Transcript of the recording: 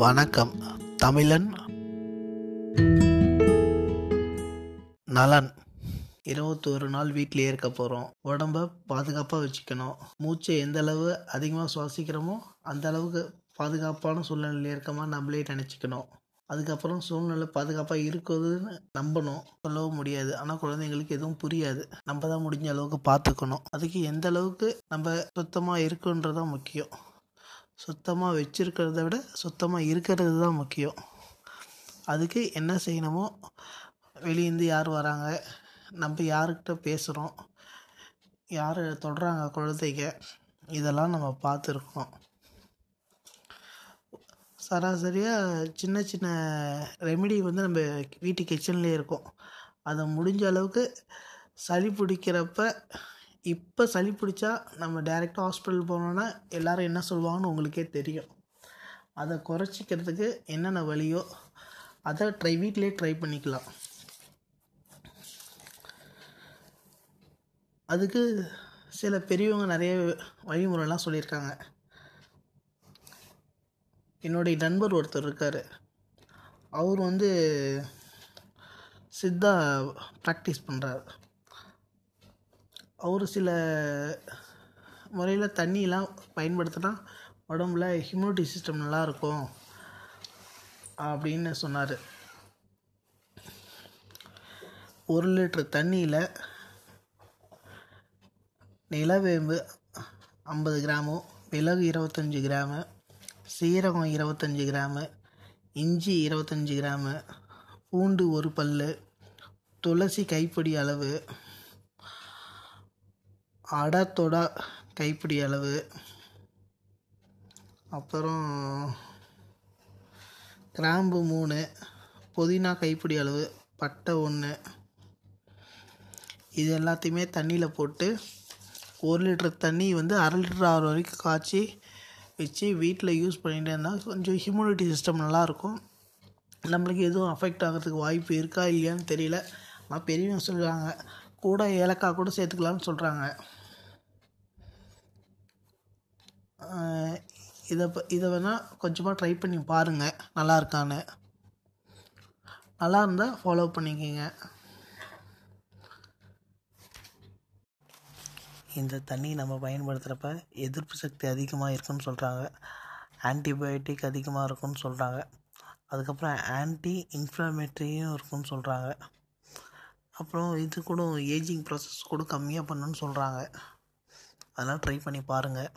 வணக்கம். தமிழன். நலன். இருபத்தொரு நாள் வீட்டிலேயே இருக்க போகிறோம் உடம்ப பாதுகாப்பாக வச்சுக்கணும். மூச்சை எந்த அளவு அதிகமாக சுவாசிக்கிறோமோ அந்த அளவுக்கு பாதுகாப்பான சூழ்நிலையில் இருக்கமா நம்மளே நினச்சிக்கணும். அதுக்கப்புறம் சூழ்நிலை பாதுகாப்பாக இருக்குதுன்னு நம்பணும். சொல்லவும் முடியாது. ஆனால் குழந்தைங்களுக்கு எதுவும் புரியாது. நம்ம தான் முடிஞ்ச அளவுக்கு பார்த்துக்கணும் அதுக்கு எந்த அளவுக்கு நம்ம சுத்தமாக இருக்குன்றதான் முக்கியம். சுத்தமாக வச்சுருக்கிறத விட சுத்தமாக இருக்கிறது தான் முக்கியம். அதுக்கு என்ன செய்யணுமோ வெளியேந்து யார் வராங்க நம்ம யாருக்கிட்ட பேசுகிறோம் யார் தொடுறாங்க குழந்தைங்க இதெல்லாம் நம்ம பார்த்துருக்கோம் சராசரியாக சின்ன சின்ன ரெமெடி வந்து நம்ம வீட்டு கிச்சன்லேயே இருக்கும். அதை முடிஞ்ச அளவுக்கு சளி பிடிக்கிறப்ப இப்போ சளி பிடிச்சா நம்ம டேரெக்டாக ஹாஸ்பிட்டல் போனோன்னா எல்லோரும் என்ன சொல்லுவாங்கன்னு உங்களுக்கே தெரியும். அதை குறைச்சிக்கிறதுக்கு என்னென்ன வழியோ அதை ட்ரை வீட்லேயே ட்ரை பண்ணிக்கலாம். அதுக்கு சில பெரியவங்க நிறைய வழிமுறைலாம் சொல்லியிருக்காங்க. என்னுடைய நண்பர் ஒருத்தர் இருக்கார். அவர் வந்து சித்தா ப்ராக்டிஸ் பண்ணுறாரு ஒரு சில முறையில் தண்ணியெலாம் பயன்படுத்தினா உடம்புல ஹிம்யூனிட்டி சிஸ்டம் நல்லாயிருக்கும் அப்படின்னு சொன்னார். ஒரு லிட்ரு தண்ணியில் நிலவேம்பு ஐம்பது கிராமு மிளகு இருபத்தஞ்சி கிராமு சீரகம் இருபத்தஞ்சி கிராமு இஞ்சி இருபத்தஞ்சி கிராமு பூண்டு ஒரு பல் துளசி கைப்பிடி அளவு அடத்தொட கைப்பிடி அளவு. அப்புறம் கிராம்பு மூணு புதினா கைப்பிடி அளவு பட்டை ஒன்று இது எல்லாத்தையுமே தண்ணியில் போட்டு ஒரு லிட்டர் தண்ணி வந்து அரை லிட்டர் ஆகிற வரைக்கும் காய்ச்சி வச்சு வீட்டில் யூஸ் பண்ணிகிட்டே இருந்தால் கொஞ்சம் ஹியூமிடிட்டி சிஸ்டம் நல்லாயிருக்கும். நம்மளுக்கு எதுவும் அஃபெக்ட் ஆகிறதுக்கு வாய்ப்பு இருக்கா இல்லையான்னு தெரியல. ஆனால் பெரியவங்க சொல்கிறாங்க கூட ஏலக்காய் கூட சேர்த்துக்கலாம்னு சொல்கிறாங்க இதை இதை வேணால் கொஞ்சமாக ட்ரை பண்ணி பாருங்கள் நல்லா இருக்கான்னு. நல்லா இருந்தால் ஃபாலோ பண்ணிக்கோங்க. இந்த தண்ணி நம்ம பயன்படுத்துகிறப்ப எதிர்ப்பு சக்தி அதிகமாக இருக்குன்னு சொல்கிறாங்க ஆன்டிபயோட்டிக் அதிகமாக இருக்குன்னு சொல்கிறாங்க அதுக்கப்புறம் ஆன்டி இன்ஃப்ளமேட்ரியும் இருக்குன்னு சொல்கிறாங்க அப்புறம் இது கூட ஏஜிங் ப்ராசஸ் கூட கம்மியாக பண்ணுன்னு சொல்கிறாங்க அதெல்லாம் ட்ரை பண்ணி பாருங்கள்